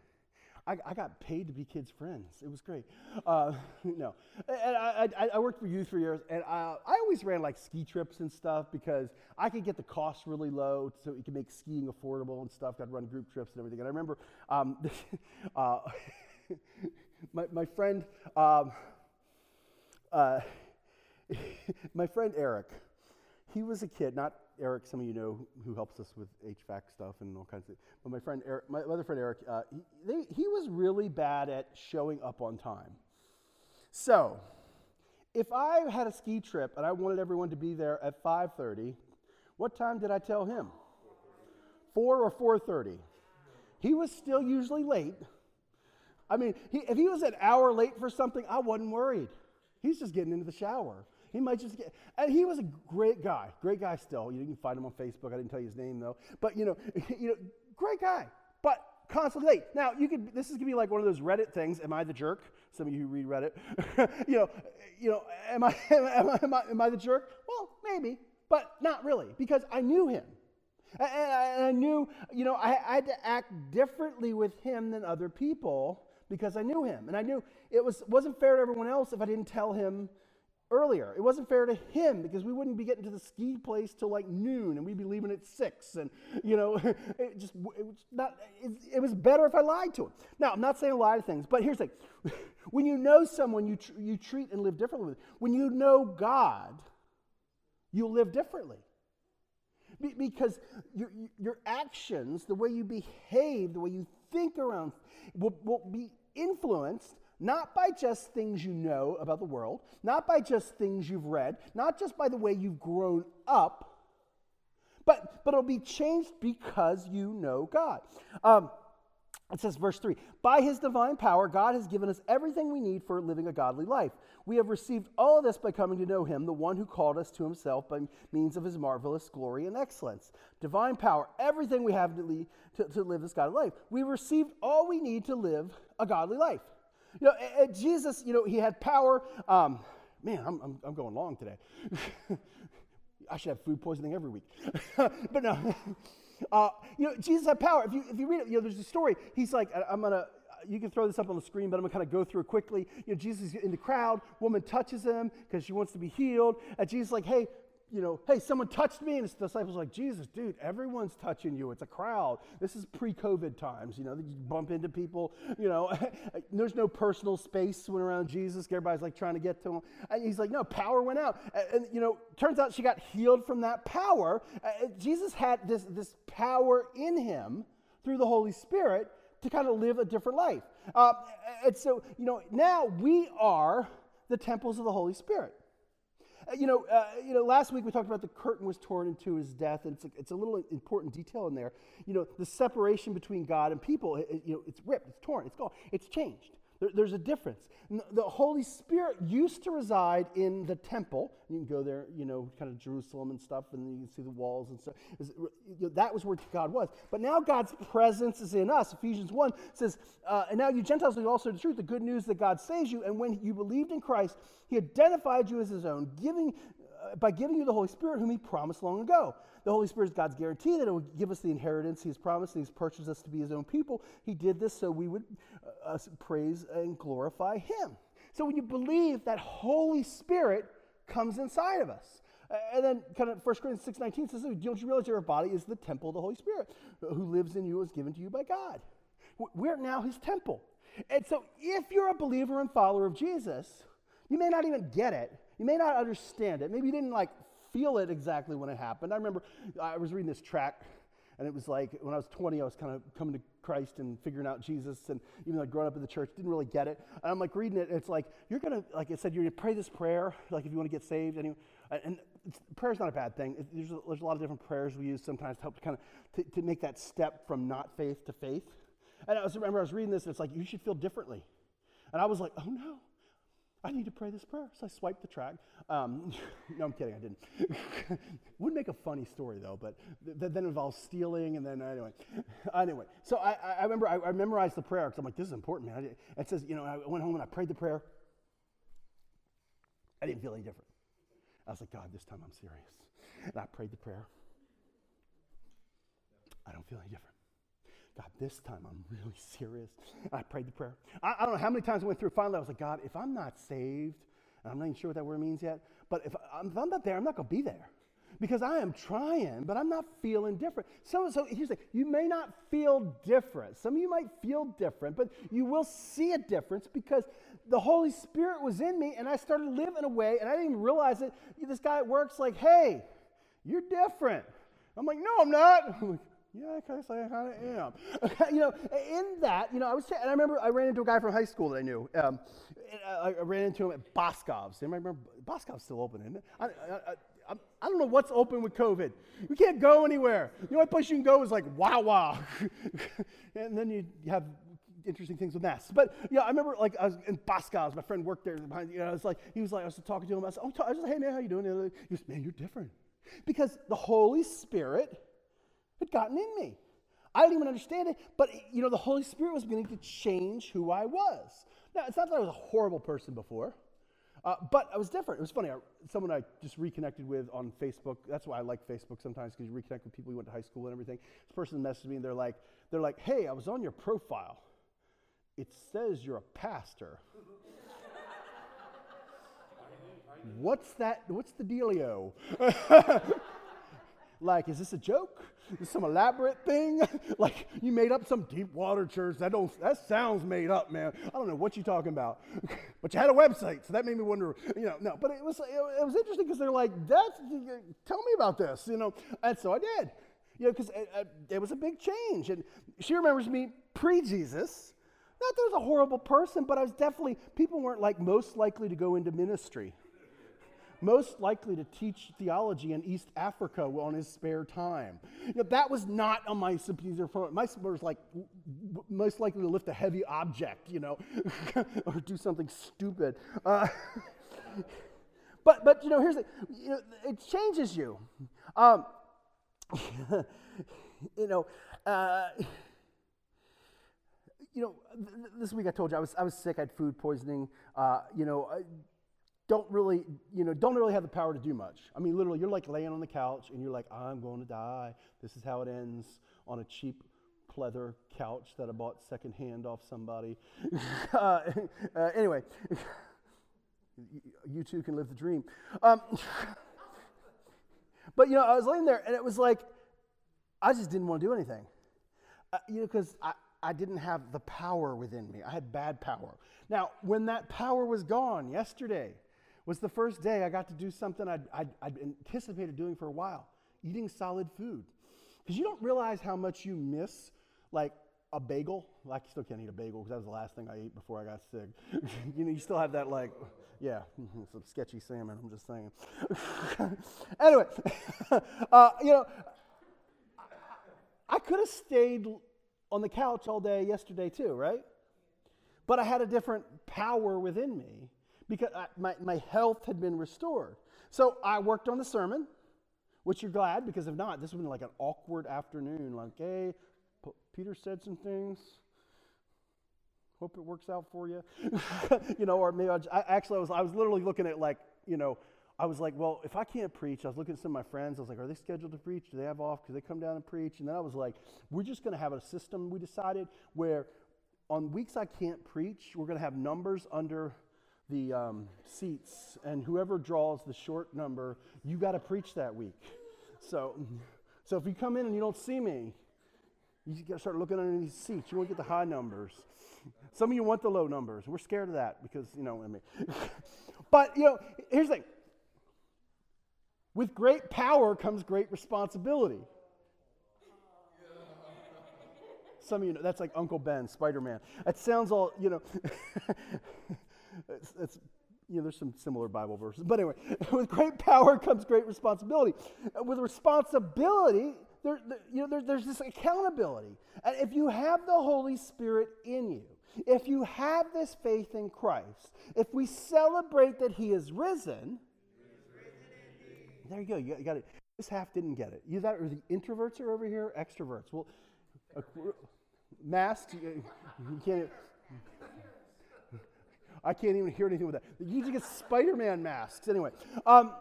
I, I, got paid to be kids' friends. It was great. Uh, [laughs] no, and I, I, I, worked for youth for years, and I, I always ran like ski trips and stuff because I could get the cost really low, so you could make skiing affordable and stuff. I'd run group trips and everything. And I remember um, [laughs] uh, [laughs] my my friend, um, uh, my friend Eric, he was a kid, not Eric, some of you know who helps us with HVAC stuff and all kinds of. But my friend Eric, my other friend Eric, uh, he, they, he was really bad at showing up on time. So, if I had a ski trip and I wanted everyone to be there at 5:30, what time did I tell him? 4 or 4:30. He was still usually late. I mean, he, if he was an hour late for something, I wasn't worried. He's just getting into the shower. He might just get, and he was a great guy, great guy still. You can find him on Facebook. I didn't tell you his name though, but you know, [laughs] you know, great guy, but constantly late. Now you could, this is gonna be like one of those Reddit things. Am I the jerk? Some of you who read Reddit, [laughs] you know, you know, [laughs] am I, am I, am I, am I the jerk? Well, maybe, but not really, because I knew him. And I, knew, you know, I, I had to act differently with him than other people because I knew him. And I knew it was, wasn't fair to everyone else if I didn't tell him earlier. It wasn't fair to him because we wouldn't be getting to the ski place till like noon and we'd be leaving at six. And, you know, [laughs] it just, it was not, it, it, was better if I lied to him. Now, I'm not saying a lot of things, but here's the thing. [laughs] when you know someone, you, tr- you treat and live differently with. When you know God, you'll live differently. Be- because your, your actions, the way you behave, the way you think around, will, will be influenced not by just things you know about the world, not by just things you've read, not just by the way you've grown up, but, but it'll be changed because you know God. Um, it says, verse 3 By his divine power, God has given us everything we need for living a godly life. We have received all of this by coming to know him, the one who called us to himself by means of his marvelous glory and excellence. Divine power, everything we have to, lead, to, to live this godly life. We received all we need to live a godly life. You know, Jesus, you know, he had power. Um, man, I'm, I'm, I'm going long today. [laughs] I should have food poisoning every week. [laughs] but no. [laughs] Uh, you know, Jesus had power. If you, if you read it, you know, there's a story. He's like, I'm going to, you can throw this up on the screen, but I'm going to kind of go through it quickly. You know, Jesus is in the crowd. Woman touches him because she wants to be healed. And Jesus is like, hey, you know, hey, someone touched me. And his disciples like, Jesus, dude, everyone's touching you. It's a crowd. This is pre COVID times. You know, you bump into people. You know, [laughs] there's no personal space when around Jesus. Everybody's like trying to get to him. And he's like, no, power went out. And, you know, turns out she got healed from that power. Jesus had this, this power in him through the Holy Spirit to kind of live a different life. Uh, and so, you know, now we are the temples of the Holy Spirit. You know, uh, you know, last week we talked about the curtain was torn into his death, and it's a, it's a little important detail in there. You know, the separation between God and people, it, you know, it's ripped, it's torn, it's gone, it's changed. There, there's a difference. The Holy Spirit used to reside in the temple. You can go there, you know, kind of Jerusalem and stuff, and you can see the walls and stuff. That was where God was. But now God's presence is in us. Ephesians 1 says, uh, And now you Gentiles know also the truth, the good news that God saves you. And when you believed in Christ, he identified you as his own, giving, uh, by giving you the Holy Spirit, whom he promised long ago. The Holy Spirit is God's guarantee that it will give us the inheritance He has promised. And He's purchased us to be His own people. He did this so we would uh, praise and glorify Him. So when you believe, that Holy Spirit comes inside of us. And then kind of 1 Corinthians 6.19 says, don't you realize your body is the temple of the Holy Spirit who lives in you is given to you by God. We're now his temple. And so if you're a believer and follower of Jesus, you may not even get it. You may not understand it. Maybe you didn't like feel it exactly when it happened. I remember I was reading this track, and it was like when I was 20, I was kind of coming to Christ and figuring out Jesus, and even though I'd grown up in the church, didn't really get it. And I'm like reading it, it's like you're gonna, like I said, you're gonna pray this prayer, like if you want to get saved. And, and prayer's not a bad thing. There's a, there's a lot of different prayers we use sometimes to help to kind of to, to make that step from not faith to faith. And I was remember I was reading this, and it's like you should feel differently. And I was like, oh no, I need to pray this prayer. So I swiped the track. Um, [laughs] no, I'm kidding. I didn't. [laughs] Would make a funny story though, but th- then involves stealing and then anyway. [laughs] Anyway, so I, I remember I, I memorized the prayer because I'm like, this is important, man. It says, you know, I went home and I prayed the prayer. I didn't feel any different. I was like, God, this time I'm serious. And I prayed the prayer. I don't feel any different. God, this time I'm really [laughs] serious. I prayed the prayer. I, I, don't know how many times I went through. Finally, I was like, God, if I'm not saved, and I'm not even sure what that word means yet, but if, if I'm not there, I'm not going to be there. Because I am trying, but I'm not feeling different. So, so here's the thing you may not feel different. Some of you might feel different, but you will see a difference because the Holy Spirit was in me and I started living a way, and I didn't even realize it. This guy at work's like, hey, you're different. I'm like, no, I'm not. [laughs] I'm like, yeah, I kind of say I kind of am. [laughs] you know, in that, you know, I was, and I remember I ran into a guy from high school that I knew. Um, I, I, ran into him at Boscov's. Remember, Boscov's still open, isn't it? I, I, I, don't know what's open with COVID. We can't go anywhere. The only place you can go is like Wawa. [laughs] and then you have interesting things with masks. But yeah, I remember like I was in Boscov's. My friend worked there behind. You know, I was like, he was like, I was talking to him. I said, oh, I was like, hey man, how you doing? He goes, man, you're different, because the Holy Spirit had gotten in me. I didn't even understand it, but you know, the Holy Spirit was beginning to change who I was. Now, it's not that I was a horrible person before, uh, but I was different. It was funny. I, someone I just reconnected with on Facebook. That's why I like Facebook sometimes because you reconnect with people you went to high school and everything. This person messaged me and they're like, they're like, "Hey, I was on your profile. It says you're a pastor." [laughs] what's that? What's the dealio? [laughs] like, is this a joke? Is some elaborate thing. [laughs] like you made up some deep water church. That don't that sounds made up, man. I don't know what you're talking about. [laughs] but you had a website, so that made me wonder. You know, no. But it was it, was interesting because they're like, "That's tell me about this," you know. And so I did. You know, because it, uh, uh, it was a big change. And she remembers me pre-Jesus. Not that I was a horrible person, but I was definitely people weren't like most likely to go into ministry most likely to teach theology in East Africa on his spare time. You know, that was not on my or my was like most likely to lift a heavy object, you know, [laughs] or do something stupid. Uh, [laughs] but but you know, here's the, you know, it changes you. Um, [laughs] you know. Uh, you know, th- this week I told you I was, I was sick. I had food poisoning. Uh, you know, don't really, you know, don't really have the power to do much. I mean, literally, you're like laying on the couch and you're like, I'm going to die. This is how it ends on a cheap pleather couch that I bought secondhand off somebody. [laughs] uh, uh, anyway, [laughs] you too can live the dream. Um, [laughs] but, you know, I was laying there and it was like, I just didn't want to do anything. Uh, you know, because I, I didn't have the power within me. I had bad power. Now, when that power was gone yesterday, was the first day I got to do something I'd, I'd, I'd anticipated doing for a while eating solid food. Because you don't realize how much you miss, like, a bagel. Well, I still can't eat a bagel because that was the last thing I ate before I got sick. [laughs] you know, you still have that, like, yeah, some sketchy salmon, I'm just saying. [laughs] anyway, [laughs] uh, you know, I could have stayed on the couch all day yesterday too, right? But I had a different power within me because I, my, my health had been restored. So I worked on the sermon, which you're glad because if not, this would have been like an awkward afternoon. Like, hey, P- Peter said some things. Hope it works out for you. [laughs] you know, or maybe I, I actually I was I was literally looking at like you know I was like, well, if I can't preach, I was looking at some of my friends. I was like, are they scheduled to preach? Do they have off? Because they come down and preach? And then I was like, we're just going to have a system. We decided where on weeks I can't preach, we're going to have numbers under the um, seats, and whoever draws the short number, you got to preach that week. So, so if you come in and you don't see me, you got to start looking under these seats. You won't get the high numbers. Some of you want the low numbers. We're scared of that because you know. I mean, [laughs] but you know, here's the thing. With great power comes great responsibility. Some of you know that's like Uncle Ben, Spider Man. That sounds all you know. [laughs] it's, it's, you know, there's some similar Bible verses. But anyway, [laughs] with great power comes great responsibility. With responsibility, there, there you know, there, there's this accountability. And if you have the Holy Spirit in you, If you have this faith in Christ, if we celebrate that he is risen, there you go. You got, it. This half didn't get it. You that or the introverts are over here, extroverts. Well, uh, masked. You, you can't. I can't even hear anything with that. You need to get Spider-Man masks anyway. Um,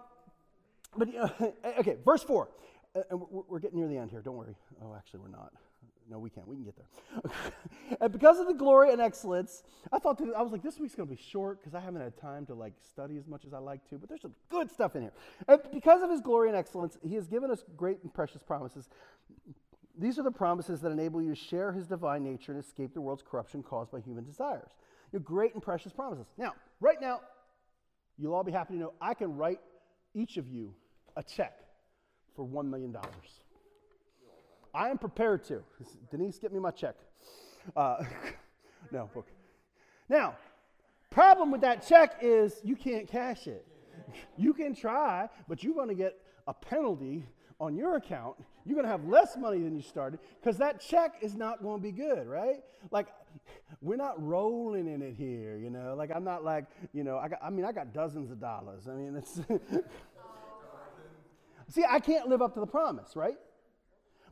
but uh, [laughs] okay, verse four. Uh, and we're, we're getting near the end here. Don't worry. Oh, actually, we're not. No, we can't. We can get there. [laughs] and because of the glory and excellence, I thought that I was like, this week's going to be short because I haven't had time to like study as much as I like to. But there's some good stuff in here. And because of His glory and excellence, He has given us great and precious promises. These are the promises that enable you to share His divine nature and escape the world's corruption caused by human desires. You're great and precious promises. Now, right now, you'll all be happy to know I can write each of you a check for $1 million. I am prepared to. Denise, get me my check. Uh, [laughs] no, book. Now, problem with that check is you can't cash it. You can try, but you're going to get a penalty on your account. You're going to have less money than you started because that check is not going to be good, right? Like, we're not rolling in it here, you know. Like, I'm not like, you know, I, got, I mean, I got dozens of dollars. I mean, it's. [laughs] See, I can't live up to the promise, right?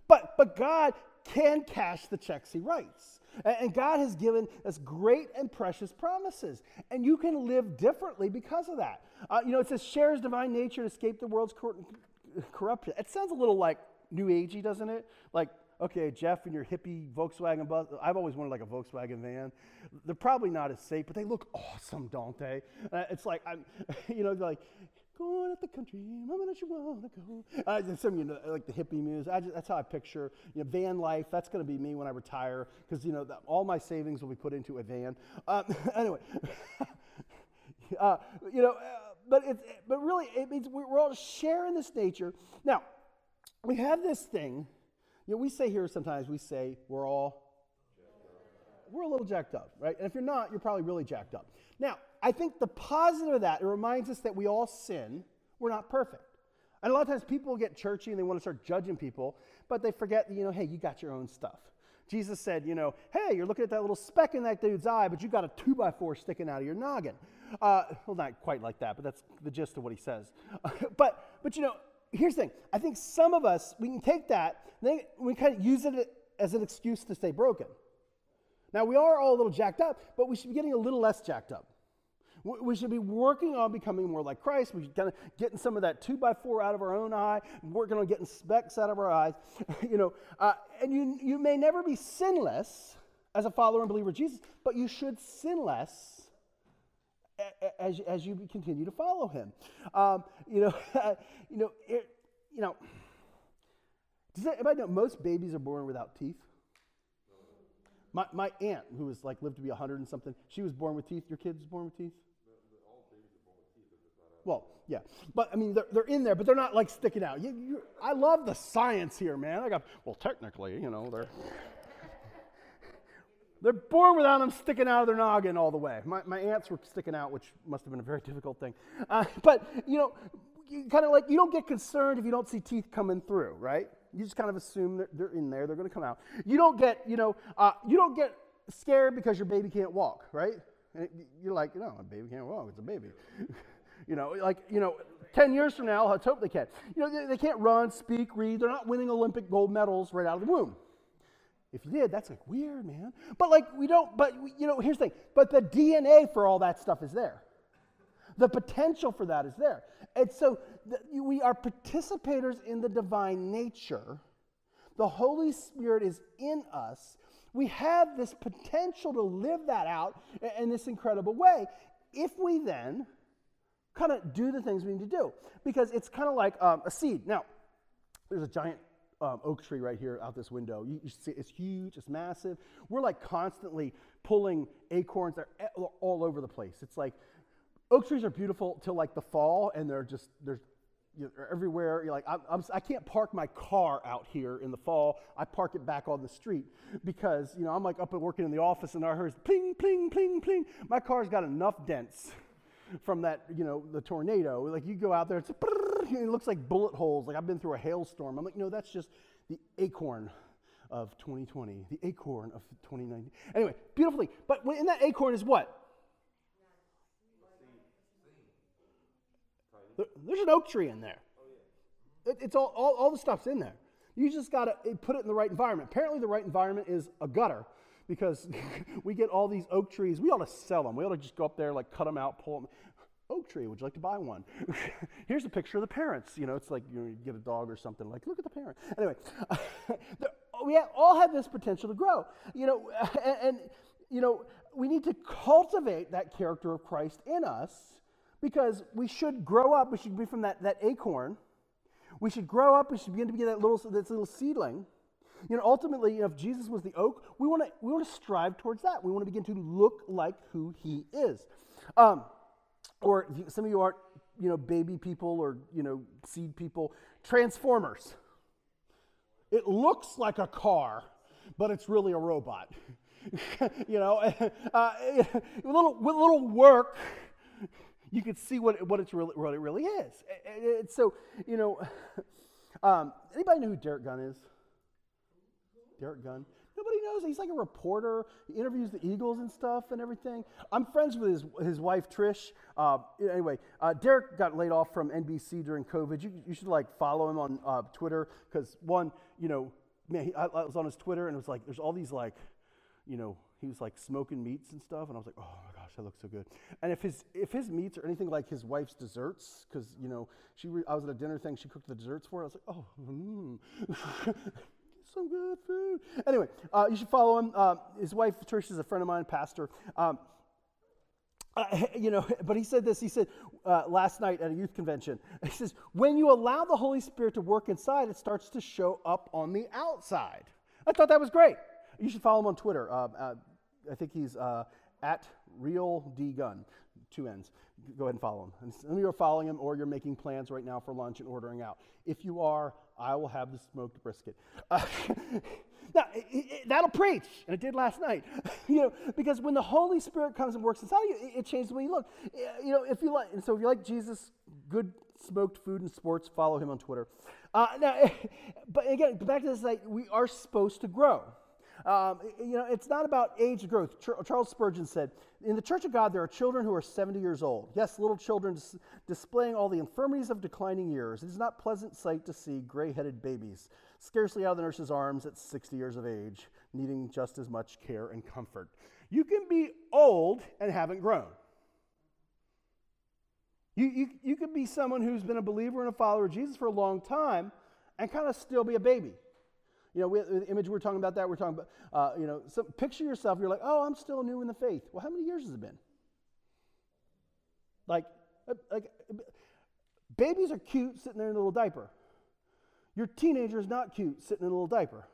But, but God can cash the checks he writes. And God has given us great and precious promises. And you can live differently because of that. Uh, you know, it says, shares divine nature to escape the world's cor- corruption. It sounds a little like New Agey, doesn't it? Like, okay, Jeff and your hippie Volkswagen bus. I've always wanted like a Volkswagen van. They're probably not as safe, but they look awesome, don't they? Uh, it's like, I'm, [laughs] you know, like, going at the country, mama, don't you want to go? Uh, some, you know, like the hippie music. Just, that's how I picture, you know, van life. That's to be me when I retire because, you know, the, all my savings will be put into a van. Um, [laughs] anyway, [laughs] uh, you know, uh, but, it's, but really, it means we're all sharing this nature. Now, we have this thing, you know, we say here sometimes, we say we're all, we're a little jacked up, right? And if you're not, you're probably really jacked up. Now, I think the positive of that, it reminds us that we all sin. We're not perfect. And a lot of times people get churchy and they want to start judging people, but they forget that, you know, hey, you got your own stuff. Jesus said, you know, hey, you're looking at that little speck in that dude's eye, but you got a two by four sticking out of your noggin. Uh, well, not quite like that, but that's the gist of what he says. [laughs] but, but, you know, here's the thing. I think some of us, we can take that, we kind of use it as an excuse to stay broken. Now, we are all a little jacked up, but we should be getting a little less jacked up. We should be working on becoming more like Christ. We should kind of getting some of that two by four out of our own eye, working on getting specks out of our eyes. [laughs] you know, uh, and you, you may never be sinless as a follower and believer of Jesus, but you should sin less as, as you continue to follow him. Um, you know, [laughs] you know, it, you know, does anybody know most babies are born without teeth? My, my aunt, who was like lived to be 100 and something, she was born with teeth. Your kids born with teeth? Well, yeah. But I mean, they're, they're in there, but they're not like sticking out. You, you, I love the science here, man. I got, well, technically, you know, they're. They're born without them sticking out of their noggin all the way. My, my aunts were sticking out, which must have been a very [laughs] difficult thing. Uh, but, you know, kind of like, you don't get concerned if you don't see teeth coming through, right? You just kind of assume they're, they're in there, they're going to come out. You don't get, you know, uh, you don't get scared because your baby can't walk, right? And you're like, no, a baby can't walk, it's a baby. [laughs] You know, like, you know, 10 years from now, let's hope they can. You know, they, they can't run, speak, read. They're not winning Olympic gold medals right out of the womb. If you did, that's like weird, man. But like, we don't, but, you know, here's the thing. But the DNA for all that stuff is there. The potential for that is there. And so the, we are participators in the divine nature. The Holy Spirit is in us. We have this potential to live that out in, in this incredible way if we then kind of do the things we need to do. Because it's kind of like um, a seed. Now, there's a giant um, oak tree right here out this window. You, you see it's huge, it's massive. We're like constantly pulling acorns. They're all over the place. It's like oak trees are beautiful till like the fall, and they're just they're you know, everywhere. You're like, I'm, I'm, I can not park my car out here in the fall. I park it back on the street because, you know, I'm like up and working in the office and I heard pling, pling, pling, pling. My car's got enough dents from that, you know, the tornado. Like you go out there, it's it looks like bullet holes. Like I've been through a hailstorm. I'm like, no, that's just the acorn of 2020, the acorn of 2019. Anyway, beautifully. But in that acorn is what? There's an oak tree in there. It, it's all, all, all the stuff's in there. You just got to eh, put it in the right environment. Apparently, the right environment is a gutter because [laughs] we get all these oak trees. We ought to sell them. We ought to just go up there, like cut them out, pull them. Oak tree, would you like to buy one? [laughs] Here's a picture of the parents. You know, it's like you, know, you get a dog or something, like, look at the parent. Anyway, [laughs] we all have this potential to grow. You know, and, and, you know, we need to cultivate that character of Christ in us because we should grow up. We should be from that, that acorn. We should grow up. We should begin to be that little, that little seedling you know, ultimately, you know, if Jesus was the oak, we want to we want to strive towards that. We want to begin to look like who He is. Um, or some of you aren't, you know, baby people or you know, seed people. Transformers. It looks like a car, but it's really a robot. [laughs] you know, [laughs] uh, [laughs] with, little, with a little work, you can see what, what, it's really, what it really is. And so, you know, um, anybody know who Derrick Gunn is? Derrick Gunn. Nobody knows. He's like a reporter. He interviews the Eagles and stuff and everything. I'm friends with his, his wife, Trish. Uh, anyway, uh, Derrick got laid off from NBC during COVID. You, you should like follow him on uh, Twitter because one, you know, man, he, I, I was on his Twitter and it was like, there's all these like, you know, he was like smoking meats and stuff, and I was like, oh my gosh, that looks so good. And if his if his meats are anything like his wife's desserts, because you know she re- I was at a dinner thing, she cooked the desserts for it. I was like, oh, mm. [laughs] some good food. Anyway, uh, you should follow him. Uh, his wife, Trish, is a friend of mine, pastor. Um, uh, [laughs] you know, [laughs] but he said this. He said uh, last night at a youth convention. [laughs] He says, "When you allow the Holy Spirit to work inside, it starts to show up on the outside." I thought that was great. You should follow him on Twitter. Uh, uh I think he's uh, at Real D Gunn, two N's. Go ahead and follow him. And some of you are following him, or you're making plans right now for lunch and ordering out. If you are, I will have the smoked brisket. Uh, [laughs] now, it, it, that'll preach, and it did last night. [laughs] you know, because when the Holy Spirit comes and works inside you, it, it, changes the way you look. You know, if you like, and so if you like Jesus, good smoked food and sports, follow him on Twitter. Uh, now, [laughs] but again, back to this, like, we are supposed to grow. Um, you know, it's not about age growth. Charles Spurgeon said, In the church of God, there are children who are 70 years old. Yes, little children dis- displaying all the infirmities of declining years. It is not pleasant sight to see gray headed babies, scarcely out of the nurse's arms at 60 years of age, needing just as much care and comfort. You can be old and haven't grown. You, you, you could be someone who's been a believer and a follower of Jesus for a long time and kind of still be a baby. You know, the image we're talking about that, we're talking about, uh, you know, so picture yourself, you're like, oh, I'm still new in the faith. Well, how many years has it been? Like, uh, like babies are cute sitting there in a little diaper. Your teenager is not cute sitting in a little diaper.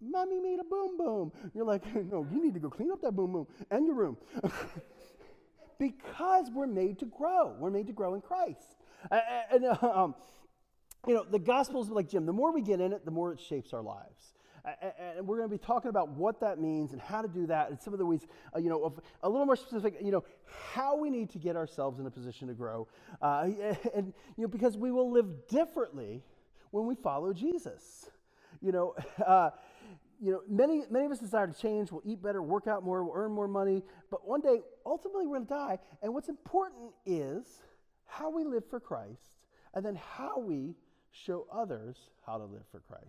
Mommy made a boom boom. You're like, [laughs] no, you need to go clean up that boom boom and your room. [laughs] because we're made to grow. We're made to grow in Christ. And, [laughs] um, you know, the Gospels, like Jim, the more we get in it, the more it shapes our lives. And we're going to be talking about what that means and how to do that, and some of the ways, uh, you know, a little more specific, you know, how we need to get ourselves in a position to grow. Uh, [laughs] and, you know, because we will live differently when we follow Jesus. You know, [laughs] uh, you know, many, many of us desire to change. We'll eat better, work out more, we'll earn more money. But one day, ultimately, we're going to die. And what's important is how we live for Christ and then how we show others how to live for Christ.